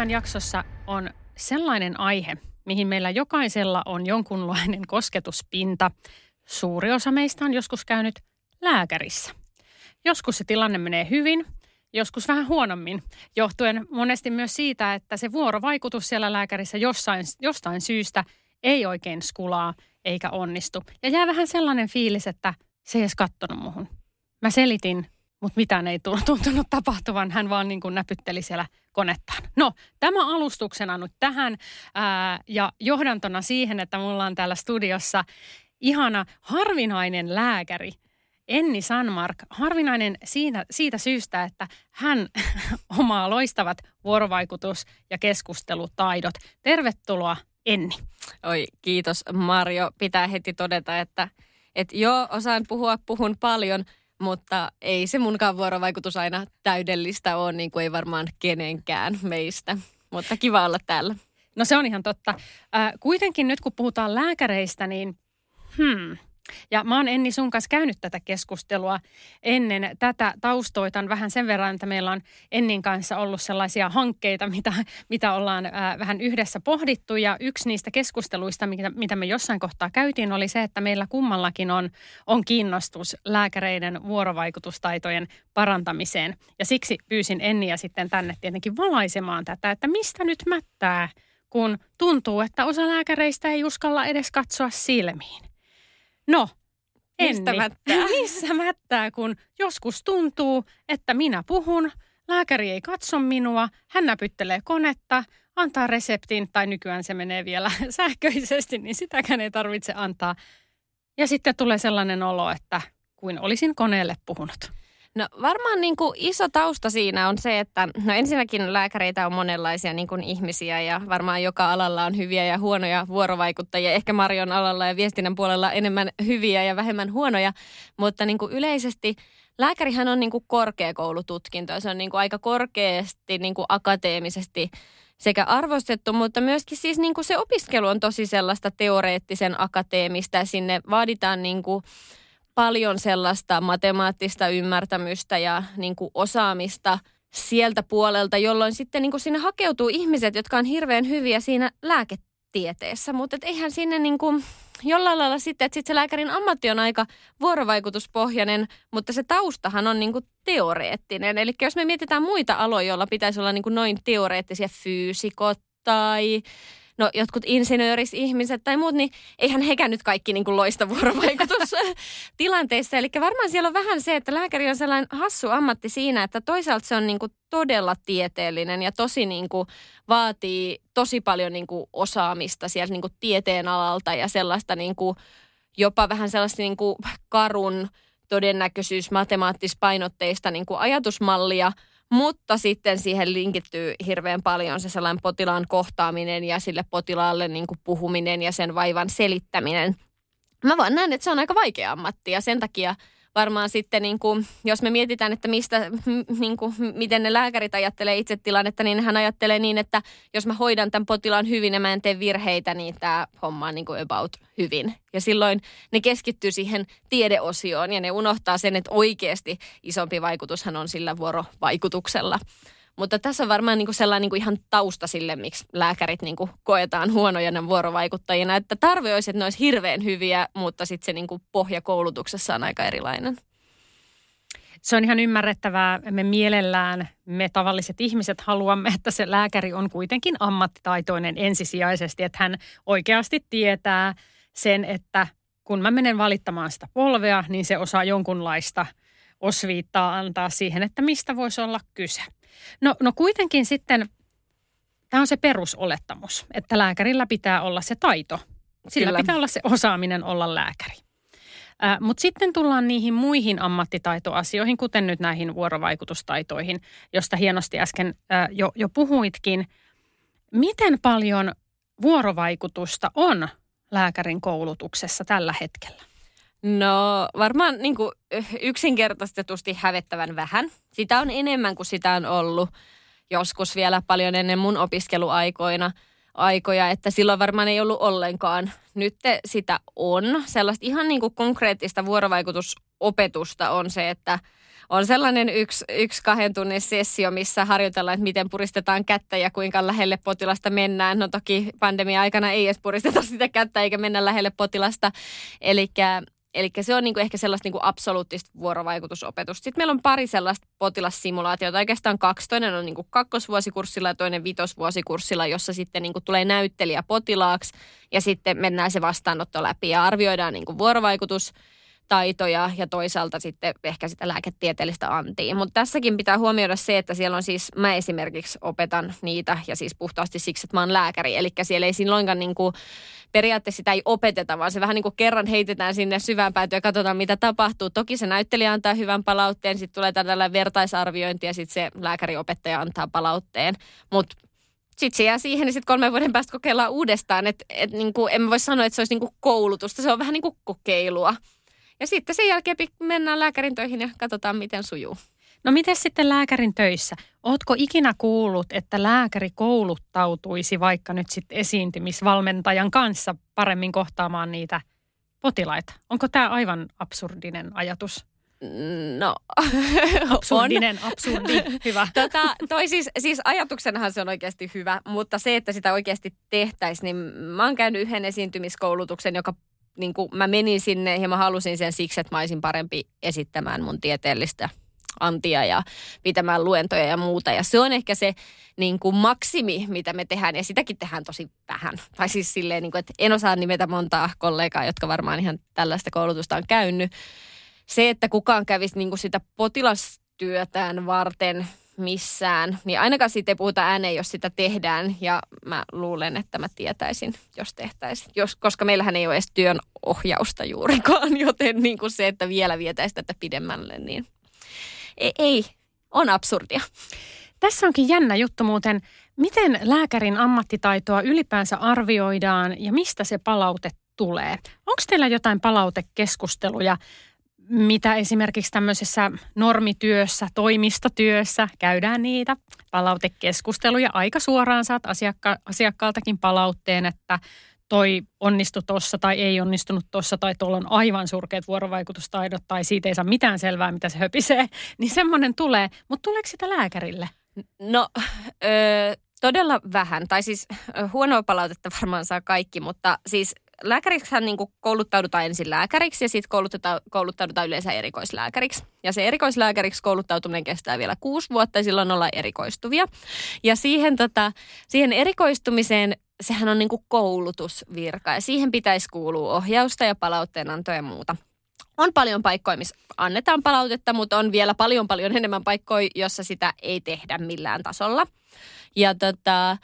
Päivän jaksossa on sellainen aihe, mihin meillä jokaisella on jonkunlainen kosketuspinta. Suuri osa meistä on joskus käynyt lääkärissä. Joskus se tilanne menee hyvin, joskus vähän huonommin, johtuen monesti myös siitä, että se vuorovaikutus siellä lääkärissä jossain, jostain syystä ei oikein skulaa eikä onnistu. Ja jää vähän sellainen fiilis, että se ei edes kattonut muhun. Mä selitin mutta mitään ei tuntunut tapahtuvan. Hän vaan niin kuin näpytteli siellä konettaan. No, tämä alustuksena nyt tähän ää, ja johdantona siihen, että mulla on täällä studiossa ihana harvinainen lääkäri, Enni Sanmark, harvinainen siitä, siitä syystä, että hän omaa loistavat vuorovaikutus- ja keskustelutaidot. Tervetuloa Enni. Oi, kiitos Marjo. Pitää heti todeta, että, että joo, osaan puhua, puhun paljon – mutta ei se munkaan vuorovaikutus aina täydellistä ole, niin kuin ei varmaan kenenkään meistä. Mutta kiva olla täällä. No se on ihan totta. Äh, kuitenkin nyt kun puhutaan lääkäreistä, niin hmm, ja mä oon Enni sun kanssa käynyt tätä keskustelua ennen tätä. Taustoitan vähän sen verran, että meillä on Ennin kanssa ollut sellaisia hankkeita, mitä, mitä ollaan äh, vähän yhdessä pohdittu. Ja yksi niistä keskusteluista, mitä, mitä me jossain kohtaa käytiin, oli se, että meillä kummallakin on, on kiinnostus lääkäreiden vuorovaikutustaitojen parantamiseen. Ja siksi pyysin Enniä sitten tänne tietenkin valaisemaan tätä, että mistä nyt mättää, kun tuntuu, että osa lääkäreistä ei uskalla edes katsoa silmiin. No, Mistä mättää? Missä mättää, kun joskus tuntuu, että minä puhun, lääkäri ei katso minua, hän näpyttelee konetta, antaa reseptin, tai nykyään se menee vielä sähköisesti, niin sitäkään ei tarvitse antaa. Ja sitten tulee sellainen olo, että kuin olisin koneelle puhunut. No varmaan niin kuin iso tausta siinä on se, että no ensinnäkin lääkäreitä on monenlaisia niin kuin ihmisiä ja varmaan joka alalla on hyviä ja huonoja vuorovaikuttajia. Ehkä Marion alalla ja viestinnän puolella enemmän hyviä ja vähemmän huonoja, mutta niin kuin yleisesti lääkärihän on niin kuin korkeakoulututkinto. Se on niin kuin aika korkeasti niin kuin akateemisesti sekä arvostettu, mutta myöskin siis niin kuin se opiskelu on tosi sellaista teoreettisen akateemista ja sinne vaaditaan niin kuin paljon sellaista matemaattista ymmärtämystä ja niin kuin osaamista sieltä puolelta, jolloin sitten niin kuin sinne hakeutuu ihmiset, jotka on hirveän hyviä siinä lääketieteessä. Mutta eihän sinne niin kuin, jollain lailla sitten, että sitten se lääkärin ammatti on aika vuorovaikutuspohjainen, mutta se taustahan on niin kuin teoreettinen. Eli jos me mietitään muita aloja, joilla pitäisi olla niin kuin noin teoreettisia fyysikot tai no jotkut insinöörisihmiset tai muut, niin eihän hekään nyt kaikki niin kuin loista vuorovaikutus tilanteissa. Eli varmaan siellä on vähän se, että lääkäri on sellainen hassu ammatti siinä, että toisaalta se on niin kuin todella tieteellinen ja tosi niin kuin vaatii tosi paljon niin kuin osaamista sieltä niin kuin tieteen alalta ja sellaista niin kuin jopa vähän sellaista niin kuin karun todennäköisyys matemaattispainotteista niin kuin ajatusmallia – mutta sitten siihen linkittyy hirveän paljon se sellainen potilaan kohtaaminen ja sille potilaalle niin kuin puhuminen ja sen vaivan selittäminen. Mä vaan näen, että se on aika vaikea ammatti ja sen takia – varmaan sitten, niin kuin, jos me mietitään, että mistä, niin kuin, miten ne lääkärit ajattelee itse tilannetta, niin hän ajattelee niin, että jos mä hoidan tämän potilaan hyvin ja mä en tee virheitä, niin tämä homma on niin kuin about hyvin. Ja silloin ne keskittyy siihen tiedeosioon ja ne unohtaa sen, että oikeasti isompi vaikutushan on sillä vuorovaikutuksella. Mutta tässä on varmaan niin kuin sellainen niin kuin ihan tausta sille, miksi lääkärit niin kuin koetaan huonoja vuorovaikuttajina. Että tarve olisi, että ne olisi hirveän hyviä, mutta sitten se niin kuin pohja koulutuksessa on aika erilainen. Se on ihan ymmärrettävää. Me mielellään, me tavalliset ihmiset haluamme, että se lääkäri on kuitenkin ammattitaitoinen ensisijaisesti, että hän oikeasti tietää sen, että kun mä menen valittamaan sitä polvea, niin se osaa jonkunlaista osviittaa antaa siihen, että mistä voisi olla kyse. No, no kuitenkin sitten tämä on se perusolettamus, että lääkärillä pitää olla se taito. Sillä Kyllä. pitää olla se osaaminen olla lääkäri. Mutta sitten tullaan niihin muihin ammattitaitoasioihin, kuten nyt näihin vuorovaikutustaitoihin, josta hienosti äsken ää, jo, jo puhuitkin. Miten paljon vuorovaikutusta on lääkärin koulutuksessa tällä hetkellä? No varmaan niin kuin yksinkertaistetusti hävettävän vähän. Sitä on enemmän kuin sitä on ollut joskus vielä paljon ennen mun opiskeluaikoina aikoja, että silloin varmaan ei ollut ollenkaan. Nyt sitä on. Sellaista ihan niin kuin konkreettista vuorovaikutusopetusta on se, että on sellainen yksi, yksi kahden tunnin sessio, missä harjoitellaan, että miten puristetaan kättä ja kuinka lähelle potilasta mennään. No toki pandemia-aikana ei edes puristeta sitä kättä eikä mennä lähelle potilasta. Eli Eli se on niinku ehkä sellaista niinku absoluuttista vuorovaikutusopetusta. Sitten meillä on pari sellaista potilassimulaatiota, oikeastaan kaksi. Toinen on niinku kakkosvuosikurssilla ja toinen vitosvuosikurssilla, jossa sitten niinku tulee näyttelijä potilaaksi ja sitten mennään se vastaanotto läpi ja arvioidaan niinku vuorovaikutus taitoja ja toisaalta sitten ehkä sitä lääketieteellistä antia. Mutta tässäkin pitää huomioida se, että siellä on siis, mä esimerkiksi opetan niitä ja siis puhtaasti siksi, että mä oon lääkäri. Eli siellä ei silloinkaan niin kuin, periaatteessa sitä ei opeteta, vaan se vähän niin kuin kerran heitetään sinne syvään päätyä ja katsotaan, mitä tapahtuu. Toki se näyttelijä antaa hyvän palautteen, sitten tulee tällainen vertaisarviointi ja sitten se lääkäriopettaja antaa palautteen. Mutta sitten se jää siihen, niin sitten kolmen vuoden päästä kokeillaan uudestaan. Että et, niin en voi sanoa, että se olisi niin kuin koulutusta, se on vähän niin kuin kokeilua. Ja sitten sen jälkeen mennään lääkärin töihin ja katsotaan, miten sujuu. No miten sitten lääkärin töissä? Ootko ikinä kuullut, että lääkäri kouluttautuisi vaikka nyt sitten esiintymisvalmentajan kanssa paremmin kohtaamaan niitä potilaita? Onko tämä aivan absurdinen ajatus? No, absurdinen, on. absurdi, hyvä. Tota, toi siis, siis ajatuksenahan se on oikeasti hyvä, mutta se, että sitä oikeasti tehtäisiin, niin mä oon käynyt yhden esiintymiskoulutuksen, joka niin kuin mä menin sinne ja mä halusin sen siksi, että mä olisin parempi esittämään mun tieteellistä antia ja pitämään luentoja ja muuta. Ja se on ehkä se niin kuin maksimi, mitä me tehdään, ja sitäkin tehdään tosi vähän. Tai siis silleen, niin kuin, että en osaa nimetä montaa kollegaa, jotka varmaan ihan tällaista koulutusta on käynyt. Se, että kukaan kävisi niin kuin sitä potilastyötään varten missään, niin ainakaan siitä ei puhuta ääneen, jos sitä tehdään. Ja mä luulen, että mä tietäisin, jos tehtäisiin. Jos, koska meillähän ei ole edes työn ohjausta juurikaan, joten niin kuin se, että vielä vietäisi tätä pidemmälle, niin ei, ei on absurdia. Tässä onkin jännä juttu muuten. Miten lääkärin ammattitaitoa ylipäänsä arvioidaan ja mistä se palaute tulee? Onko teillä jotain palautekeskusteluja mitä esimerkiksi tämmöisessä normityössä, toimistotyössä käydään niitä palautekeskusteluja. Aika suoraan saat asiakka- asiakkaaltakin palautteen, että toi onnistu tuossa tai ei onnistunut tuossa tai tuolla on aivan surkeat vuorovaikutustaidot tai siitä ei saa mitään selvää, mitä se höpisee. Niin semmoinen tulee, mutta tuleeko sitä lääkärille? No, öö, todella vähän. Tai siis huonoa palautetta varmaan saa kaikki, mutta siis lääkäriksi niin kouluttaudutaan ensin lääkäriksi ja sitten kouluttaudutaan yleensä erikoislääkäriksi. Ja se erikoislääkäriksi kouluttautuminen kestää vielä kuusi vuotta ja silloin ollaan erikoistuvia. Ja siihen, tota, siihen erikoistumiseen sehän on niin koulutusvirka ja siihen pitäisi kuulua ohjausta ja palautteenantoa ja muuta. On paljon paikkoja, missä annetaan palautetta, mutta on vielä paljon paljon enemmän paikkoja, jossa sitä ei tehdä millään tasolla. Ja tota,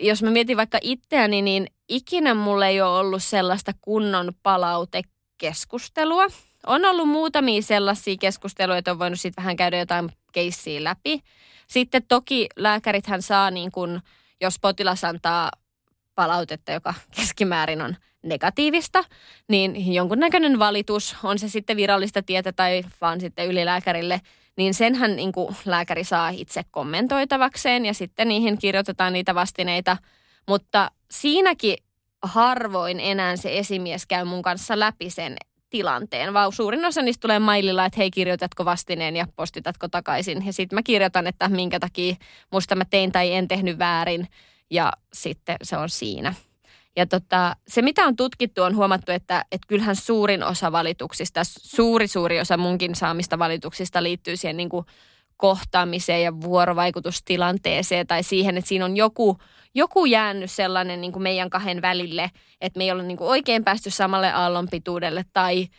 jos mä mietin vaikka itseäni, niin ikinä mulla ei ole ollut sellaista kunnon palautekeskustelua. On ollut muutamia sellaisia keskusteluja, että on voinut sitten vähän käydä jotain keissiä läpi. Sitten toki lääkärithän saa, niin kun, jos potilas antaa palautetta, joka keskimäärin on negatiivista, niin jonkunnäköinen valitus, on se sitten virallista tietä tai vaan sitten ylilääkärille, niin senhän niin kuin lääkäri saa itse kommentoitavakseen ja sitten niihin kirjoitetaan niitä vastineita. Mutta siinäkin harvoin enää se esimies käy mun kanssa läpi sen tilanteen, vaan suurin osa niistä tulee maililla, että hei kirjoitatko vastineen ja postitatko takaisin. Ja sitten mä kirjoitan, että minkä takia musta mä tein tai en tehnyt väärin ja sitten se on siinä. Ja tota, se, mitä on tutkittu, on huomattu, että, että kyllähän suurin osa valituksista, suuri suuri osa munkin saamista valituksista liittyy siihen niin kuin kohtaamiseen ja vuorovaikutustilanteeseen tai siihen, että siinä on joku, joku jäänyt sellainen niin kuin meidän kahden välille, että me ei ole niin kuin oikein päästy samalle aallonpituudelle tai –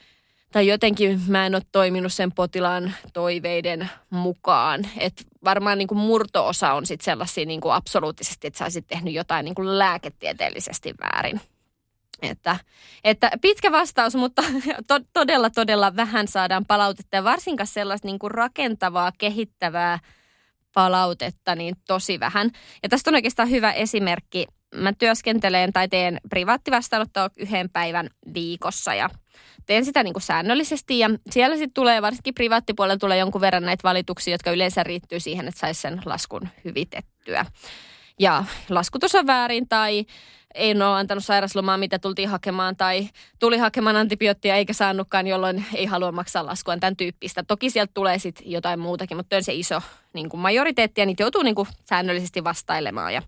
tai jotenkin mä en ole toiminut sen potilaan toiveiden mukaan. Et varmaan niin kuin murto-osa on sitten sellaisia niin kuin absoluuttisesti, että sä olisit tehnyt jotain niin kuin lääketieteellisesti väärin. Että, että pitkä vastaus, mutta to, todella, todella vähän saadaan palautetta ja varsinkaan sellaista niin kuin rakentavaa, kehittävää palautetta niin tosi vähän. Ja tästä on oikeastaan hyvä esimerkki. Mä työskentelen tai teen privaattivastaanottoa yhden päivän viikossa ja teen sitä niin kuin säännöllisesti ja siellä sitten tulee, varsinkin privaattipuolella tulee jonkun verran näitä valituksia, jotka yleensä riittyy siihen, että saisi sen laskun hyvitettyä. Ja laskutus on väärin tai ei ole antanut sairaslomaa, mitä tultiin hakemaan, tai tuli hakemaan antibioottia eikä saanutkaan, jolloin ei halua maksaa laskua, tämän tyyppistä. Toki sieltä tulee sitten jotain muutakin, mutta on se iso niin kuin majoriteetti, ja niitä joutuu niin kuin säännöllisesti vastailemaan. Ja,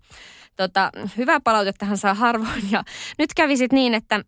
tota, hyvää palautettahan saa harvoin, ja nyt kävi sitten niin, että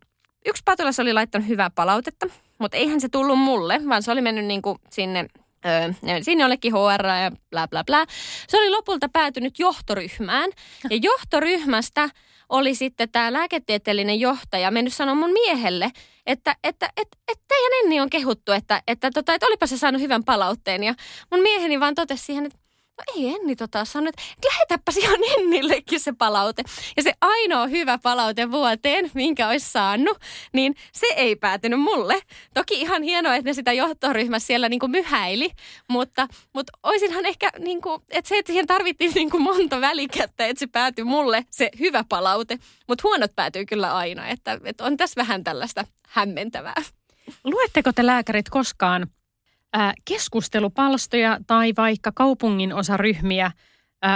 yksi potilas oli laittanut hyvää palautetta, mutta eihän se tullut mulle, vaan se oli mennyt niin kuin sinne Öö, sinne jollekin HR ja bla bla bla. Se oli lopulta päätynyt johtoryhmään. Ja johtoryhmästä oli sitten tämä lääketieteellinen johtaja mennyt sanoa mun miehelle, että, että, että, että teidän Enni on kehuttu, että, että, tota, että olipa se saanut hyvän palautteen. Ja mun mieheni vaan totesi siihen, että no ei Enni tota sanonut, että lähetäpäs ihan Ennillekin se palaute. Ja se ainoa hyvä palaute vuoteen, minkä olisi saanut, niin se ei päätynyt mulle. Toki ihan hienoa, että ne sitä johtoryhmässä siellä niin kuin myhäili, mutta, mutta olisinhan ehkä, niin kuin, että se, että siihen tarvittiin niin kuin monta välikättä, että se päätyi mulle, se hyvä palaute. Mutta huonot päätyy kyllä aina, että, että on tässä vähän tällaista hämmentävää. Luetteko te lääkärit koskaan keskustelupalstoja tai vaikka kaupungin osaryhmiä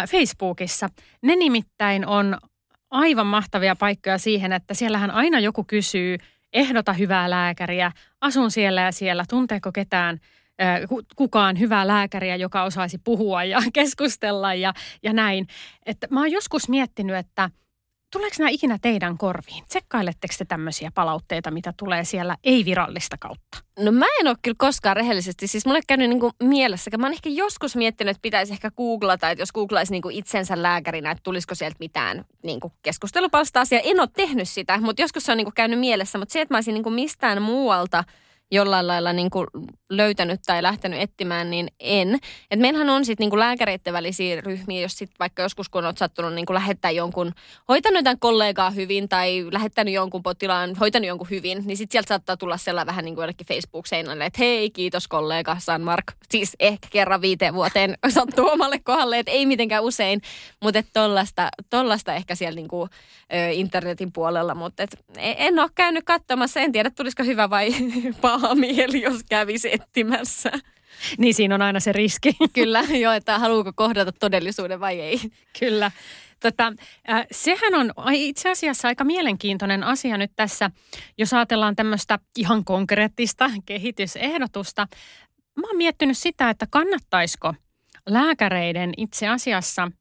Facebookissa. Ne nimittäin on aivan mahtavia paikkoja siihen, että siellähän aina joku kysyy, ehdota hyvää lääkäriä, asun siellä ja siellä, tunteeko ketään kukaan hyvää lääkäriä, joka osaisi puhua ja keskustella ja, ja näin. Että mä oon joskus miettinyt, että – Tuleeko nämä ikinä teidän korviin? Tsekkailetteko te tämmöisiä palautteita, mitä tulee siellä ei-virallista kautta? No mä en ole kyllä koskaan rehellisesti. Siis mulle käynyt niinku mielessä, mä oon ehkä joskus miettinyt, että pitäisi ehkä googlata, että jos googlaisi niinku itsensä lääkärinä, että tulisiko sieltä mitään niinku keskustelupalsta asiaa. En ole tehnyt sitä, mutta joskus se on niinku käynyt mielessä. Mutta se, että mä olisin niinku mistään muualta – jollain lailla niin kuin löytänyt tai lähtenyt etsimään, niin en. Et meillähän on sitten niin lääkäreiden välisiä ryhmiä, jos sit vaikka joskus kun olet sattunut niin kuin lähettää jonkun, hoitanut jotain kollegaa hyvin tai lähettänyt jonkun potilaan, hoitanut jonkun hyvin, niin sitten sieltä saattaa tulla sellainen vähän niin kuin jollekin Facebook-seinälle, että hei, kiitos kollega San Mark. Siis ehkä kerran viiteen vuoteen sattuu omalle kohdalle, että ei mitenkään usein, mutta tollasta, tollasta ehkä siellä niin kuin, ö, internetin puolella, mutta et, e, en ole käynyt katsomassa, en tiedä tulisiko hyvä vai paha paha mieli, jos kävisi etsimässä. Niin siinä on aina se riski. Kyllä, joo, että haluuko kohdata todellisuuden vai ei. Kyllä. Tota, äh, sehän on itse asiassa aika mielenkiintoinen asia nyt tässä, jos ajatellaan tämmöistä ihan konkreettista kehitysehdotusta. Mä oon miettinyt sitä, että kannattaisiko lääkäreiden itse asiassa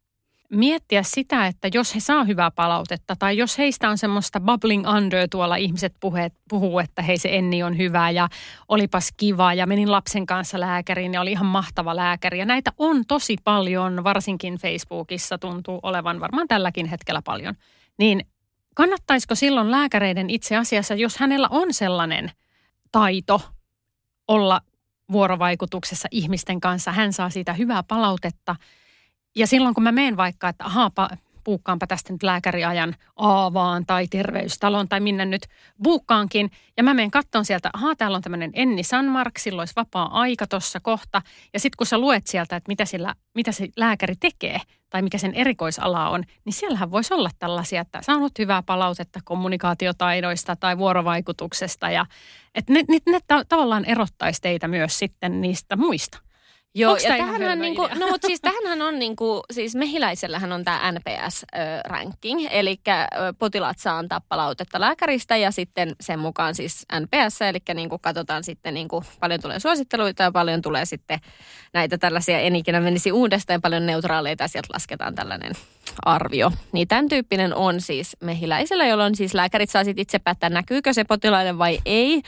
miettiä sitä, että jos he saa hyvää palautetta tai jos heistä on semmoista bubbling under tuolla ihmiset puheet, puhuu, että hei se Enni on hyvä ja olipas kiva ja menin lapsen kanssa lääkäriin ja oli ihan mahtava lääkäri. Ja näitä on tosi paljon, varsinkin Facebookissa tuntuu olevan varmaan tälläkin hetkellä paljon. Niin kannattaisiko silloin lääkäreiden itse asiassa, jos hänellä on sellainen taito olla vuorovaikutuksessa ihmisten kanssa, hän saa siitä hyvää palautetta – ja silloin kun mä menen vaikka, että ahaa, buukkaanpa tästä nyt lääkäriajan Aavaan tai terveystalon tai minne nyt buukkaankin. Ja mä menen kattoon sieltä, ahaa, täällä on tämmöinen Enni Sanmark, silloin olisi vapaa aika tuossa kohta. Ja sitten kun sä luet sieltä, että mitä, sillä, mitä se lääkäri tekee tai mikä sen erikoisala on, niin siellähän voisi olla tällaisia, että saanut hyvää palautetta kommunikaatiotaidoista tai vuorovaikutuksesta. Ja, että ne, ne, ne tavallaan erottaisi teitä myös sitten niistä muista. Joo, Onks ja tähänhän niinku, no mutta siis tähänhän on niinku, siis mehiläisellähän on tämä NPS-ranking, eli potilaat saa antaa palautetta lääkäristä ja sitten sen mukaan siis NPS, eli niinku katsotaan sitten niinku paljon tulee suositteluita ja paljon tulee sitten näitä tällaisia en ikinä menisi uudestaan ja paljon neutraaleita ja sieltä lasketaan tällainen arvio. Niin tämän tyyppinen on siis mehiläisellä, jolloin siis lääkärit saa sitten itse päättää näkyykö se potilaiden vai ei.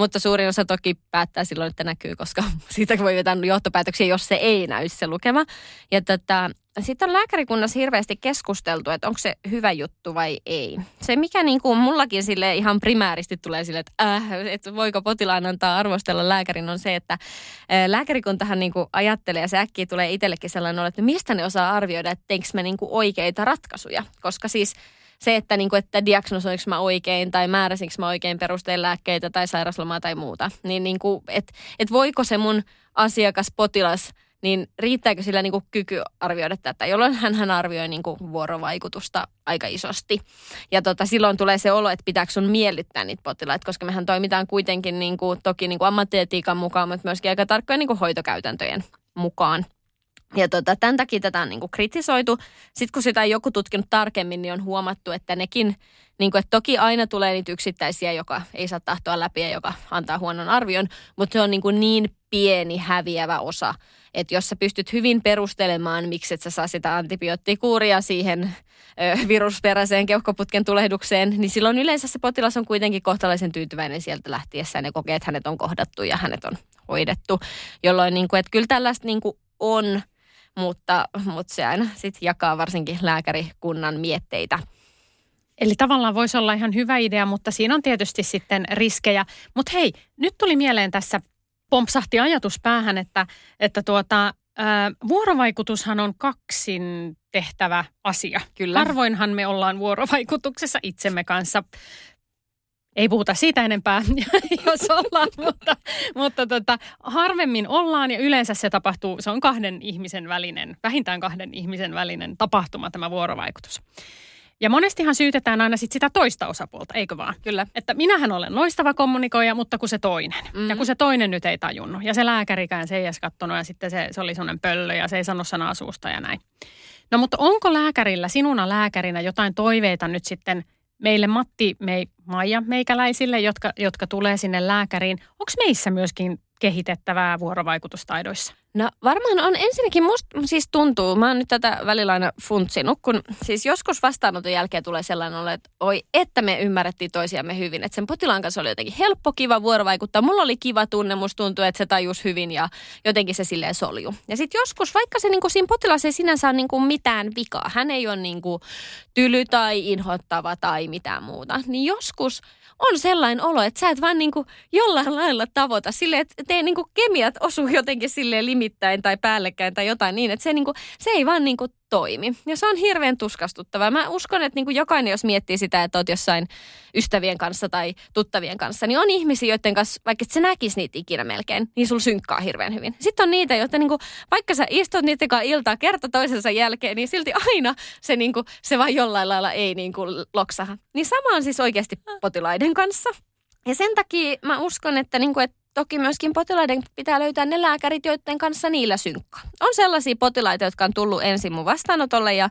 Mutta suurin osa toki päättää silloin, että näkyy, koska siitä voi vetää johtopäätöksiä, jos se ei näy se lukema. Ja tota, sitten on lääkärikunnassa hirveästi keskusteltu, että onko se hyvä juttu vai ei. Se mikä niin kuin mullakin sille ihan primääristi tulee sille, että, äh, että voiko potilaan antaa arvostella lääkärin, on se, että äh, lääkärikuntahan niin kuin ajattelee ja se äkkiä tulee itsellekin sellainen, että mistä ne osaa arvioida, että teekö me niin kuin oikeita ratkaisuja. Koska siis se, että, niin kuin, että diagnosoinko mä oikein tai määräsinkö mä oikein perusteen lääkkeitä tai sairaslomaa tai muuta. Niin, niin kuin, että et voiko se mun asiakas, potilas – niin riittääkö sillä niin kuin kyky arvioida tätä, jolloin hän, hän arvioi niin kuin vuorovaikutusta aika isosti. Ja tota, silloin tulee se olo, että pitääkö sun miellyttää niitä potilaita, koska mehän toimitaan kuitenkin niin kuin, toki niin kuin ammattietiikan mukaan, mutta myöskin aika tarkkojen niin kuin hoitokäytäntöjen mukaan. Ja tota, tämän takia tätä on niin kuin kritisoitu. Sitten kun sitä on joku tutkinut tarkemmin, niin on huomattu, että nekin, niin kuin, että toki aina tulee niitä yksittäisiä, joka ei saa tahtoa läpi ja joka antaa huonon arvion, mutta se on niin, kuin niin pieni häviävä osa, että jos sä pystyt hyvin perustelemaan, miksi et sä saa sitä antibioottikuuria siihen ö, virusperäiseen keuhkoputken tulehdukseen, niin silloin yleensä se potilas on kuitenkin kohtalaisen tyytyväinen sieltä lähtiessään ja kokee, että hänet on kohdattu ja hänet on hoidettu. Jolloin niin kuin, että kyllä tällaista niin kuin on, mutta, mutta se aina sitten jakaa varsinkin lääkärikunnan mietteitä. Eli tavallaan voisi olla ihan hyvä idea, mutta siinä on tietysti sitten riskejä. Mutta hei, nyt tuli mieleen tässä pompsahti ajatus päähän, että, että tuota, ää, vuorovaikutushan on kaksin tehtävä asia. Kyllä. Harvoinhan me ollaan vuorovaikutuksessa itsemme kanssa. Ei puhuta siitä enempää, jos ollaan, mutta, mutta tota, harvemmin ollaan ja yleensä se tapahtuu, se on kahden ihmisen välinen, vähintään kahden ihmisen välinen tapahtuma tämä vuorovaikutus. Ja monestihan syytetään aina sit sitä toista osapuolta, eikö vaan? Kyllä. Että minähän olen loistava kommunikoija, mutta kun se toinen. Mm-hmm. Ja kun se toinen nyt ei tajunnut. Ja se lääkärikään se ei edes kattonut ja sitten se, se oli sellainen pöllö ja se ei sano sanaa suusta ja näin. No mutta onko lääkärillä, sinuna lääkärinä jotain toiveita nyt sitten meille Matti, me, Maija meikäläisille, jotka, jotka tulee sinne lääkäriin? Onko meissä myöskin kehitettävää vuorovaikutustaidoissa? No varmaan on ensinnäkin musta siis tuntuu, mä oon nyt tätä välillä aina funtsinut, kun siis joskus vastaanoton jälkeen tulee sellainen olo, että oi, että me ymmärrettiin toisiamme hyvin. Että sen potilaan kanssa oli jotenkin helppo, kiva vuorovaikuttaa. Mulla oli kiva tunne, musta tuntui, että se tajus hyvin ja jotenkin se silleen solju. Ja sitten joskus, vaikka se niinku siinä potilaassa ei sinänsä ole niinku mitään vikaa, hän ei ole niinku tyly tai inhottava tai mitään muuta, niin joskus on sellainen olo, että sä et vaan niinku jollain lailla tavoita. Silleen, että teidän niinku kemiat osuu jotenkin silleen limittäin tai päällekkäin tai jotain niin, että se, niinku, se ei vaan niinku toimi. Ja se on hirveän tuskastuttavaa. Mä uskon, että niinku jokainen, jos miettii sitä, että oot jossain ystävien kanssa tai tuttavien kanssa, niin on ihmisiä, joiden kanssa, vaikka et sä näkis niitä ikinä melkein, niin sul synkkaa hirveän hyvin. Sitten on niitä, joita niinku, vaikka sä istut niiden kanssa iltaa kerta toisensa jälkeen, niin silti aina se, niinku, se vaan jollain lailla ei niinku loksaha. Niin sama on siis oikeasti potilaiden kanssa. Ja sen takia mä uskon, että, niinku, että toki myöskin potilaiden pitää löytää ne lääkärit, joiden kanssa niillä synkkaa. On sellaisia potilaita, jotka on tullut ensin mun vastaanotolle ja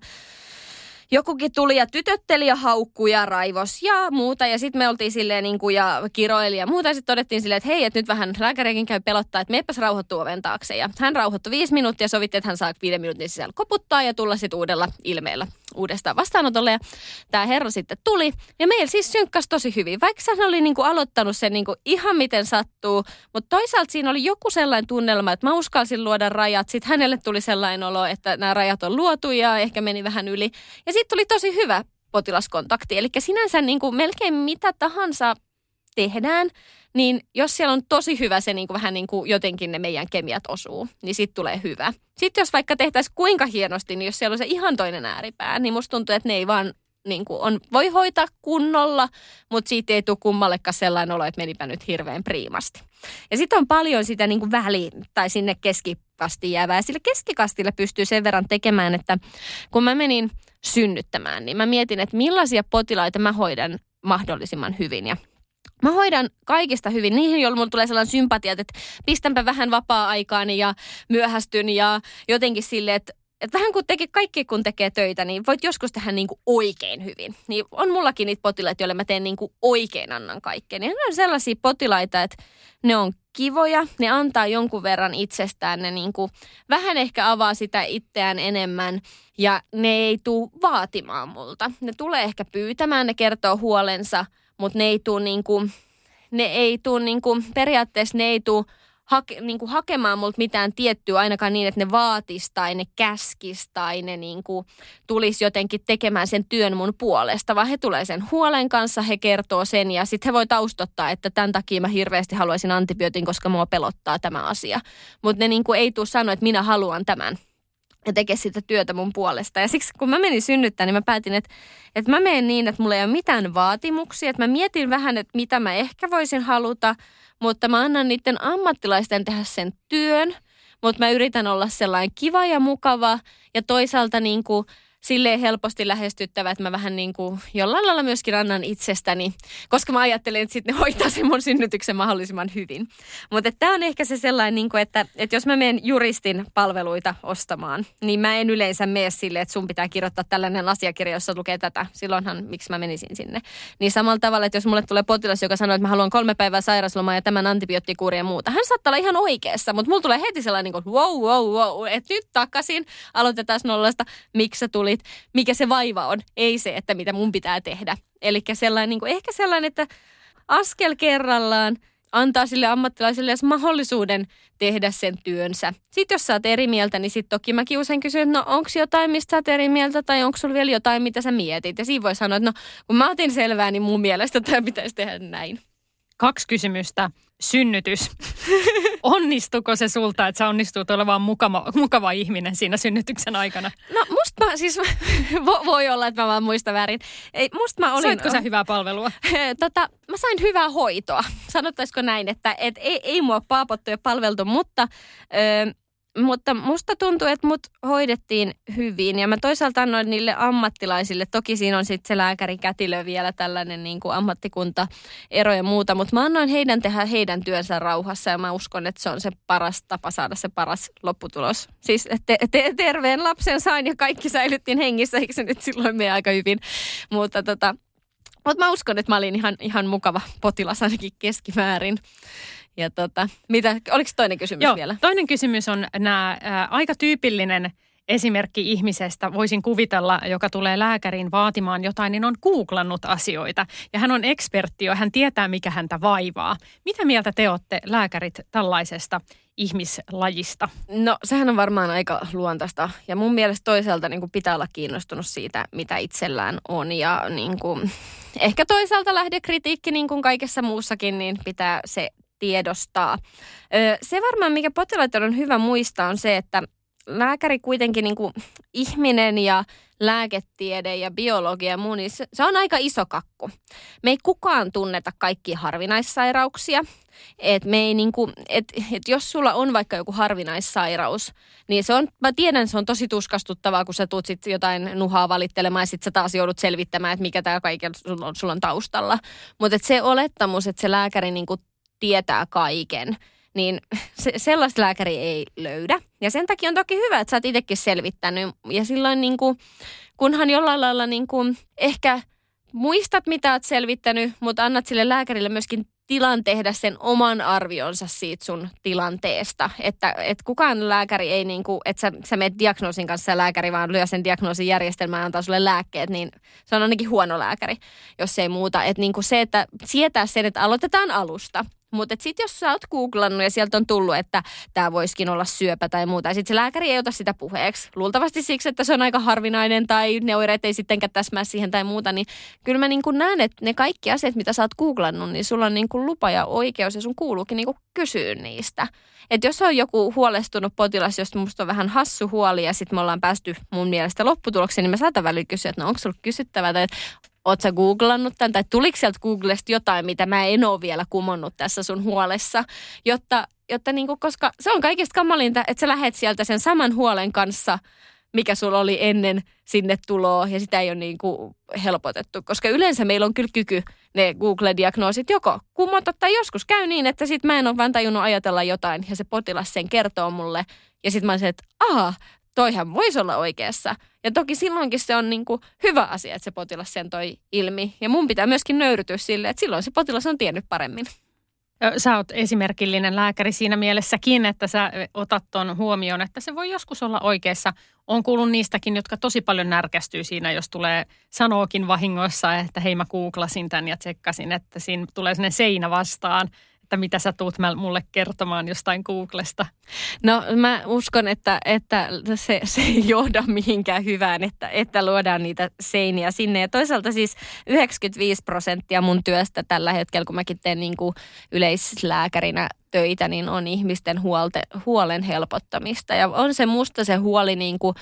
jokukin tuli ja tytötteli ja haukkui ja raivos ja muuta. Ja sitten me oltiin silleen niin kuin ja kiroili ja muuta. Ja sitten todettiin silleen, että hei, että nyt vähän lääkärikin käy pelottaa, että meepäs rauhoittuu oven taakse. Ja hän rauhoittui viisi minuuttia ja sovitti, että hän saa viiden minuutin sisällä koputtaa ja tulla sitten uudella ilmeellä uudestaan vastaanotolle. Ja tämä herra sitten tuli. Ja meillä siis synkkäsi tosi hyvin, vaikka hän oli niinku aloittanut sen niinku ihan miten sattuu. Mutta toisaalta siinä oli joku sellainen tunnelma, että mä uskalsin luoda rajat. Sitten hänelle tuli sellainen olo, että nämä rajat on luotu ja ehkä meni vähän yli. Ja sitten tuli tosi hyvä potilaskontakti. Eli sinänsä niinku melkein mitä tahansa tehdään, niin jos siellä on tosi hyvä se niin kuin vähän niin kuin jotenkin ne meidän kemiat osuu, niin sitten tulee hyvä. Sitten jos vaikka tehtäisiin kuinka hienosti, niin jos siellä on se ihan toinen ääripää, niin musta tuntuu, että ne ei vaan niin kuin on, voi hoitaa kunnolla, mutta siitä ei tule kummallekaan sellainen olo, että menipä nyt hirveän priimasti. Ja sitten on paljon sitä niin kuin väliin tai sinne keskikastiin jäävää. Sille keskikastille pystyy sen verran tekemään, että kun mä menin synnyttämään, niin mä mietin, että millaisia potilaita mä hoidan mahdollisimman hyvin. Ja Mä hoidan kaikista hyvin niihin, joilla mulla tulee sellainen sympatia, että pistänpä vähän vapaa-aikaani ja myöhästyn ja jotenkin silleen, että että vähän kun tekee, kaikki kun tekee töitä, niin voit joskus tehdä niin kuin oikein hyvin. Niin on mullakin niitä potilaita, joille mä teen niin kuin oikein annan kaikkea. Niin ne on sellaisia potilaita, että ne on kivoja, ne antaa jonkun verran itsestään, ne niin kuin vähän ehkä avaa sitä itseään enemmän ja ne ei tule vaatimaan multa. Ne tulee ehkä pyytämään, ne kertoo huolensa – mutta ne ei tule niinku, ne ei tuu niinku, periaatteessa ne ei tuu hake, niinku hakemaan multa mitään tiettyä ainakaan niin, että ne vaatis tai ne käskis tai ne niinku tulisi jotenkin tekemään sen työn mun puolesta, vaan he tulee sen huolen kanssa, he kertoo sen ja sitten he voi taustottaa, että tämän takia mä hirveästi haluaisin antibiootin, koska mua pelottaa tämä asia. Mutta ne niinku ei tule sanoa, että minä haluan tämän ja tekee sitä työtä mun puolesta. Ja siksi kun mä menin synnyttää, niin mä päätin, että, että mä menen niin, että mulla ei ole mitään vaatimuksia. Että mä mietin vähän, että mitä mä ehkä voisin haluta, mutta mä annan niiden ammattilaisten tehdä sen työn. Mutta mä yritän olla sellainen kiva ja mukava ja toisaalta niin kuin – silleen helposti lähestyttävä, että mä vähän niin kuin jollain lailla myöskin annan itsestäni, koska mä ajattelen, että sitten ne hoitaa sen mun synnytyksen mahdollisimman hyvin. Mutta tämä on ehkä se sellainen, niin kuin, että, että jos mä menen juristin palveluita ostamaan, niin mä en yleensä mene silleen, että sun pitää kirjoittaa tällainen asiakirja, jossa lukee tätä. Silloinhan, miksi mä menisin sinne. Niin samalla tavalla, että jos mulle tulee potilas, joka sanoo, että mä haluan kolme päivää sairaslomaa ja tämän antibioottikuuri ja muuta. Hän saattaa olla ihan oikeassa, mutta mulla tulee heti sellainen, niin kuin, wow, wow, wow, että nyt takaisin, aloitetaan nollasta, miksi sä tuli olit, mikä se vaiva on, ei se, että mitä mun pitää tehdä. Eli sellainen, niin kuin, ehkä sellainen, että askel kerrallaan antaa sille ammattilaiselle edes mahdollisuuden tehdä sen työnsä. Sitten jos sä oot eri mieltä, niin sitten toki mäkin usein kysyn, että no onko jotain, mistä sä oot eri mieltä, tai onko sulla vielä jotain, mitä sä mietit. Ja siinä voi sanoa, että no kun mä otin selvää, niin mun mielestä tämä pitäisi tehdä näin. Kaksi kysymystä synnytys. Onnistuko se sulta, että sä onnistut olemaan mukava, mukava ihminen siinä synnytyksen aikana? No musta mä siis, voi olla, että mä vaan muista väärin. Ei, musta mä olin... Saitko sä hyvää palvelua? Tota, mä sain hyvää hoitoa. Sanottaisiko näin, että et, ei, ei mua paapottu ja palveltu, mutta... Ö, mutta musta tuntuu, että mut hoidettiin hyvin. Ja mä toisaalta annoin niille ammattilaisille, toki siinä on sitten se lääkärikätilö vielä tällainen niin kuin ammattikunta ero ja muuta, mutta mä annoin heidän tehdä heidän työnsä rauhassa. Ja mä uskon, että se on se paras tapa saada se paras lopputulos. Siis te, te, terveen lapsen sain ja kaikki säilyttiin hengissä, eikö se nyt silloin mene aika hyvin, mutta tota, mutta mä uskon, että mä olin ihan, ihan mukava potilas ainakin keskimäärin. Ja tota, mitä, oliko toinen kysymys Joo, vielä? toinen kysymys on nämä aika tyypillinen esimerkki ihmisestä, voisin kuvitella, joka tulee lääkäriin vaatimaan jotain, niin on googlannut asioita. Ja hän on ekspertti jo, hän tietää, mikä häntä vaivaa. Mitä mieltä te olette lääkärit tällaisesta ihmislajista? No sehän on varmaan aika luontaista. Ja mun mielestä toisaalta niin kuin pitää olla kiinnostunut siitä, mitä itsellään on. Ja niin kuin, ehkä toisaalta lähdekritiikki, niin kuin kaikessa muussakin, niin pitää se tiedostaa. Se varmaan, mikä potilaiden on hyvä muistaa, on se, että lääkäri kuitenkin niin kuin ihminen ja lääketiede ja biologia ja muu, niin se, se on aika iso kakku. Me ei kukaan tunneta kaikkia harvinaissairauksia. Et me ei niin kuin, et, et jos sulla on vaikka joku harvinaissairaus, niin se on, mä tiedän, se on tosi tuskastuttavaa, kun sä tuut sit jotain nuhaa valittelemaan ja sit sä taas joudut selvittämään, että mikä täällä kaiken on, sulla on taustalla. Mutta se olettamus, että se lääkäri niin kuin tietää kaiken, niin se, sellaista lääkäri ei löydä. Ja sen takia on toki hyvä, että sä oot itsekin selvittänyt. Ja silloin niin kuin, kunhan jollain lailla niin kuin, ehkä muistat, mitä oot selvittänyt, mutta annat sille lääkärille myöskin tilan tehdä sen oman arvionsa siitä sun tilanteesta. Että et kukaan lääkäri ei niin kuin, että sä, sä menet diagnoosin kanssa lääkäri vaan lyö sen diagnoosin järjestelmään ja antaa sulle lääkkeet, niin se on ainakin huono lääkäri, jos ei muuta. Että niin se, että sietää sen, että aloitetaan alusta. Mutta sitten jos sä oot googlannut ja sieltä on tullut, että tämä voisikin olla syöpä tai muuta, ja sitten se lääkäri ei ota sitä puheeksi. Luultavasti siksi, että se on aika harvinainen tai ne oireet ei sittenkään täsmää siihen tai muuta, niin kyllä mä niin näen, että ne kaikki asiat, mitä sä oot googlannut, niin sulla on niin kuin lupa ja oikeus ja sun kuuluukin niin kuin kysyä niistä. Että jos on joku huolestunut potilas, josta musta on vähän hassu huoli ja sitten me ollaan päästy mun mielestä lopputulokseen, niin mä saatan väliin kysyä, että no onko sulla kysyttävää tai että Oot sä googlannut tämän, tai tuliko sieltä Googlesta jotain, mitä mä en ole vielä kumonnut tässä sun huolessa, jotta, jotta niinku, koska se on kaikista kamalinta, että sä lähet sieltä sen saman huolen kanssa, mikä sulla oli ennen sinne tuloa, ja sitä ei ole niinku helpotettu, koska yleensä meillä on kyllä kyky ne Google-diagnoosit joko kumota, tai joskus käy niin, että sit mä en ole vaan tajunnut ajatella jotain, ja se potilas sen kertoo mulle, ja sitten mä olisin, että aah, toihan voisi olla oikeassa. Ja toki silloinkin se on niin kuin hyvä asia, että se potilas sen toi ilmi. Ja mun pitää myöskin nöyrytyä sille, että silloin se potilas on tiennyt paremmin. Sä oot esimerkillinen lääkäri siinä mielessäkin, että sä otat ton huomioon, että se voi joskus olla oikeassa. On kuullut niistäkin, jotka tosi paljon närkästyy siinä, jos tulee sanookin vahingossa, että hei mä googlasin tämän ja tsekkasin, että siinä tulee sinne seinä vastaan että mitä sä tuut mulle kertomaan jostain Googlesta? No mä uskon, että, että se, se ei johda mihinkään hyvään, että, että luodaan niitä seiniä sinne. Ja toisaalta siis 95 prosenttia mun työstä tällä hetkellä, kun mäkin teen niin kuin yleislääkärinä töitä, niin on ihmisten huolte, huolen helpottamista. Ja on se musta se huoli niin kuin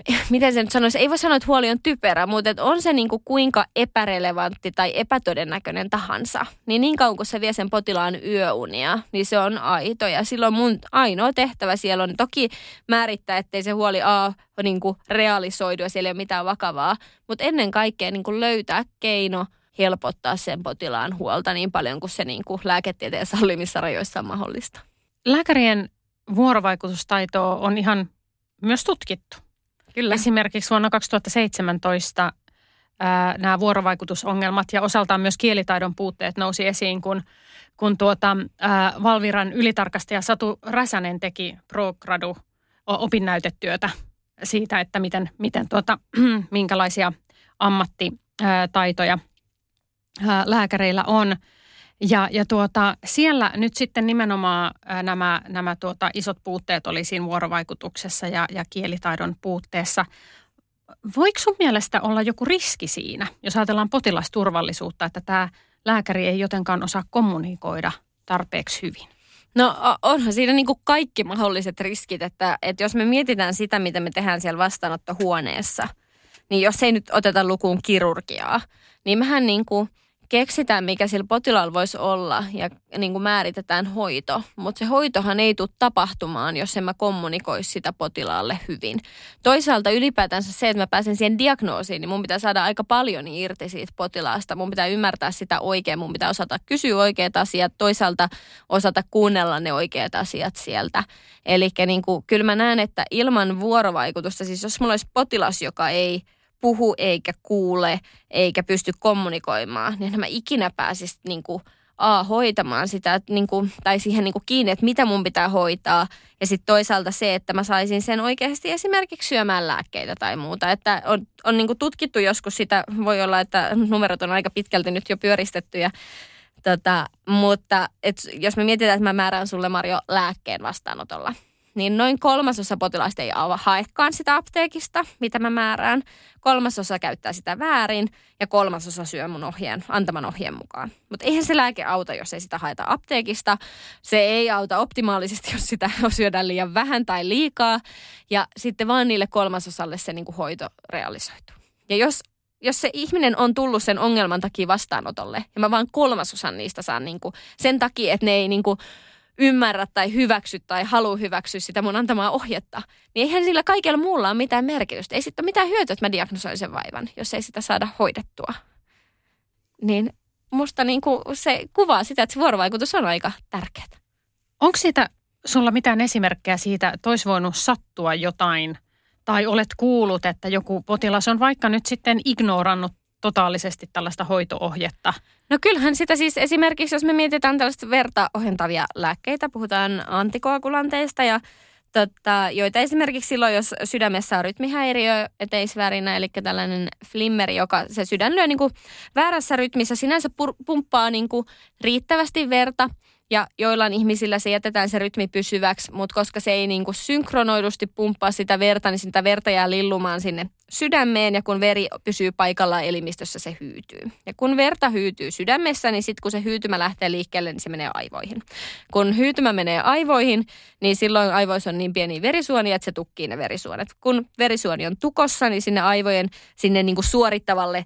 miten se nyt sanoisi, ei voi sanoa, että huoli on typerä, mutta että on se niin kuin kuinka epärelevantti tai epätodennäköinen tahansa, niin niin kauan kuin se vie sen potilaan yöunia, niin se on aito. Ja silloin mun ainoa tehtävä siellä on toki määrittää, ettei se huoli A niin kuin realisoidu ja siellä ei ole mitään vakavaa, mutta ennen kaikkea niin kuin löytää keino helpottaa sen potilaan huolta niin paljon kuin se niin kuin lääketieteen sallimissa rajoissa on mahdollista. Lääkärien vuorovaikutustaito on ihan myös tutkittu. Kyllä. Esimerkiksi vuonna 2017 ää, nämä vuorovaikutusongelmat ja osaltaan myös kielitaidon puutteet nousi esiin, kun, kun tuota, ää, Valviran ylitarkastaja Satu Räsänen teki ProGradu opinnäytetyötä siitä, että miten, miten tuota, minkälaisia ammattitaitoja lääkäreillä on – ja, ja tuota, siellä nyt sitten nimenomaan nämä, nämä tuota, isot puutteet oli siinä vuorovaikutuksessa ja, ja kielitaidon puutteessa. Voiko sun mielestä olla joku riski siinä, jos ajatellaan potilasturvallisuutta, että tämä lääkäri ei jotenkaan osaa kommunikoida tarpeeksi hyvin? No onhan siinä niin kuin kaikki mahdolliset riskit, että, että jos me mietitään sitä, mitä me tehdään siellä vastaanottohuoneessa, niin jos ei nyt oteta lukuun kirurgiaa, niin mehän niin kuin – keksitään, mikä sillä potilaalla voisi olla ja niin kuin määritetään hoito. Mutta se hoitohan ei tule tapahtumaan, jos en mä kommunikoisi sitä potilaalle hyvin. Toisaalta ylipäätänsä se, että mä pääsen siihen diagnoosiin, niin mun pitää saada aika paljon irti siitä potilaasta. Mun pitää ymmärtää sitä oikein, mun pitää osata kysyä oikeat asiat, toisaalta osata kuunnella ne oikeat asiat sieltä. Eli niin kuin, kyllä mä näen, että ilman vuorovaikutusta, siis jos mulla olisi potilas, joka ei – puhu eikä kuule eikä pysty kommunikoimaan, niin mä ikinä pääsis niin kuin, A, hoitamaan sitä, että, niin kuin, tai siihen niin kuin kiinni, että mitä mun pitää hoitaa. Ja sitten toisaalta se, että mä saisin sen oikeasti esimerkiksi syömään lääkkeitä tai muuta. Että on, on niin kuin tutkittu joskus sitä, voi olla, että numerot on aika pitkälti nyt jo pyöristetty. Ja, tota, mutta et, jos me mietitään, että mä määrään sulle Marjo lääkkeen vastaanotolla – niin noin kolmasosa potilaista ei haekaan sitä apteekista, mitä mä määrään. Kolmasosa käyttää sitä väärin ja kolmasosa syö mun ohjeen, antaman ohjeen mukaan. Mutta eihän se lääke auta, jos ei sitä haeta apteekista. Se ei auta optimaalisesti, jos sitä syödään liian vähän tai liikaa. Ja sitten vaan niille kolmasosalle se niin kuin hoito realisoituu. Ja jos jos se ihminen on tullut sen ongelman takia vastaanotolle, ja mä vaan kolmasosan niistä saan niin kuin, sen takia, että ne ei niin kuin, ymmärrä tai hyväksy tai halua hyväksyä sitä mun antamaa ohjetta, niin eihän sillä kaikella muulla ole mitään merkitystä. Ei sitten ole mitään hyötyä, että mä diagnosoin sen vaivan, jos ei sitä saada hoidettua. Niin musta niin kuin se kuvaa sitä, että se vuorovaikutus on aika tärkeää. Onko siitä sulla mitään esimerkkejä siitä, että olisi voinut sattua jotain tai olet kuullut, että joku potilas on vaikka nyt sitten ignorannut totaalisesti tällaista hoitoohjetta? No kyllähän sitä siis esimerkiksi, jos me mietitään tällaista verta ohentavia lääkkeitä, puhutaan antikoagulanteista ja Totta, joita esimerkiksi silloin, jos sydämessä on rytmihäiriö, eteisvärinä, eli tällainen flimmeri, joka se sydän lyö niin kuin väärässä rytmissä, sinänsä pumppaa niin kuin riittävästi verta – ja joillain ihmisillä se jätetään se rytmi pysyväksi, mutta koska se ei niin kuin synkronoidusti pumppaa sitä verta, niin sitä verta jää lillumaan sinne sydämeen ja kun veri pysyy paikallaan elimistössä, se hyytyy. Ja kun verta hyytyy sydämessä, niin sitten kun se hyytymä lähtee liikkeelle, niin se menee aivoihin. Kun hyytymä menee aivoihin, niin silloin aivoissa on niin pieni verisuoni, että se tukkii ne verisuonet. Kun verisuoni on tukossa, niin sinne aivojen, sinne niin kuin suorittavalle